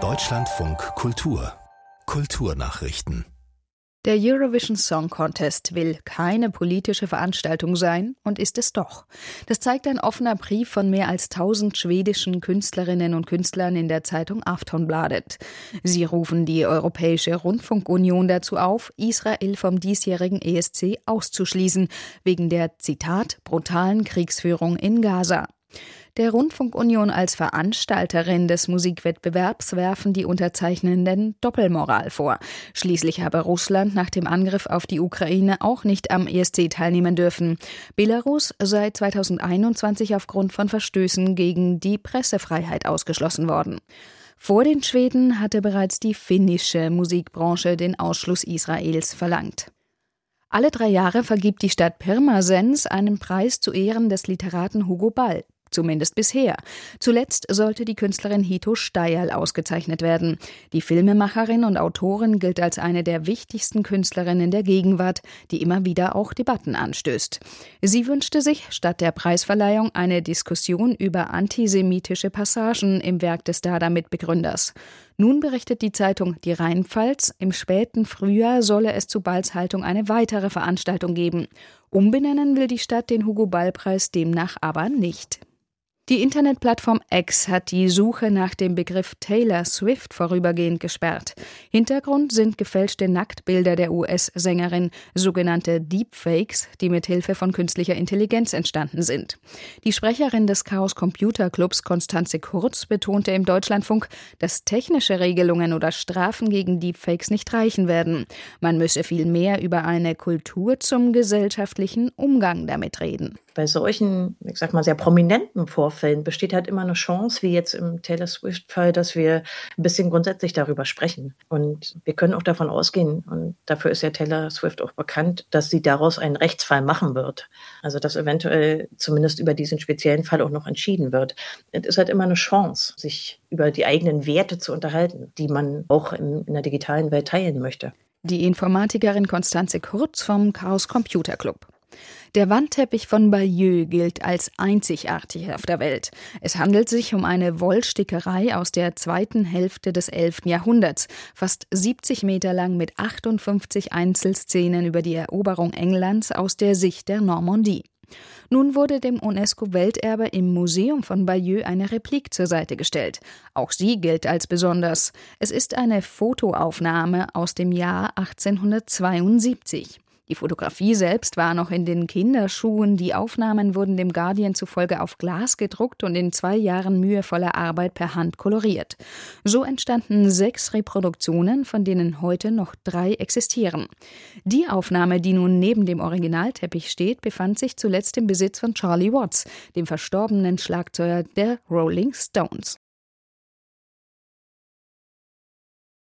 Deutschlandfunk Kultur Kulturnachrichten der Eurovision Song Contest will keine politische Veranstaltung sein und ist es doch. Das zeigt ein offener Brief von mehr als 1000 schwedischen Künstlerinnen und Künstlern in der Zeitung Aftonbladet. Sie rufen die Europäische Rundfunkunion dazu auf, Israel vom diesjährigen ESC auszuschließen, wegen der, Zitat, brutalen Kriegsführung in Gaza. Der Rundfunkunion als Veranstalterin des Musikwettbewerbs werfen die Unterzeichnenden Doppelmoral vor. Schließlich habe Russland nach dem Angriff auf die Ukraine auch nicht am ESC teilnehmen dürfen. Belarus sei 2021 aufgrund von Verstößen gegen die Pressefreiheit ausgeschlossen worden. Vor den Schweden hatte bereits die finnische Musikbranche den Ausschluss Israels verlangt. Alle drei Jahre vergibt die Stadt Pirmasens einen Preis zu Ehren des Literaten Hugo Ball. Zumindest bisher. Zuletzt sollte die Künstlerin Hito Steierl ausgezeichnet werden. Die Filmemacherin und Autorin gilt als eine der wichtigsten Künstlerinnen der Gegenwart, die immer wieder auch Debatten anstößt. Sie wünschte sich statt der Preisverleihung eine Diskussion über antisemitische Passagen im Werk des Dada-Mitbegründers. Nun berichtet die Zeitung Die Rheinpfalz, im späten Frühjahr solle es zu Balls Haltung eine weitere Veranstaltung geben. Umbenennen will die Stadt den Hugo Ball Preis demnach aber nicht. Die Internetplattform X hat die Suche nach dem Begriff Taylor Swift vorübergehend gesperrt. Hintergrund sind gefälschte Nacktbilder der US-Sängerin, sogenannte Deepfakes, die mit Hilfe von künstlicher Intelligenz entstanden sind. Die Sprecherin des Chaos Computer Clubs Konstanze Kurz betonte im Deutschlandfunk, dass technische Regelungen oder Strafen gegen Deepfakes nicht reichen werden. Man müsse viel mehr über eine Kultur zum gesellschaftlichen Umgang damit reden. Bei solchen, ich sag mal, sehr prominenten Vorfällen besteht halt immer eine Chance, wie jetzt im Taylor Swift-Fall, dass wir ein bisschen grundsätzlich darüber sprechen. Und wir können auch davon ausgehen, und dafür ist ja Taylor Swift auch bekannt, dass sie daraus einen Rechtsfall machen wird. Also dass eventuell zumindest über diesen speziellen Fall auch noch entschieden wird. Es ist halt immer eine Chance, sich über die eigenen Werte zu unterhalten, die man auch in, in der digitalen Welt teilen möchte. Die Informatikerin Konstanze Kurz vom Chaos Computer Club. Der Wandteppich von Bayeux gilt als einzigartig auf der Welt. Es handelt sich um eine Wollstickerei aus der zweiten Hälfte des 11. Jahrhunderts, fast 70 Meter lang mit 58 Einzelszenen über die Eroberung Englands aus der Sicht der Normandie. Nun wurde dem UNESCO-Welterbe im Museum von Bayeux eine Replik zur Seite gestellt. Auch sie gilt als besonders. Es ist eine Fotoaufnahme aus dem Jahr 1872. Die Fotografie selbst war noch in den Kinderschuhen. Die Aufnahmen wurden dem Guardian zufolge auf Glas gedruckt und in zwei Jahren mühevoller Arbeit per Hand koloriert. So entstanden sechs Reproduktionen, von denen heute noch drei existieren. Die Aufnahme, die nun neben dem Originalteppich steht, befand sich zuletzt im Besitz von Charlie Watts, dem verstorbenen Schlagzeuger der Rolling Stones.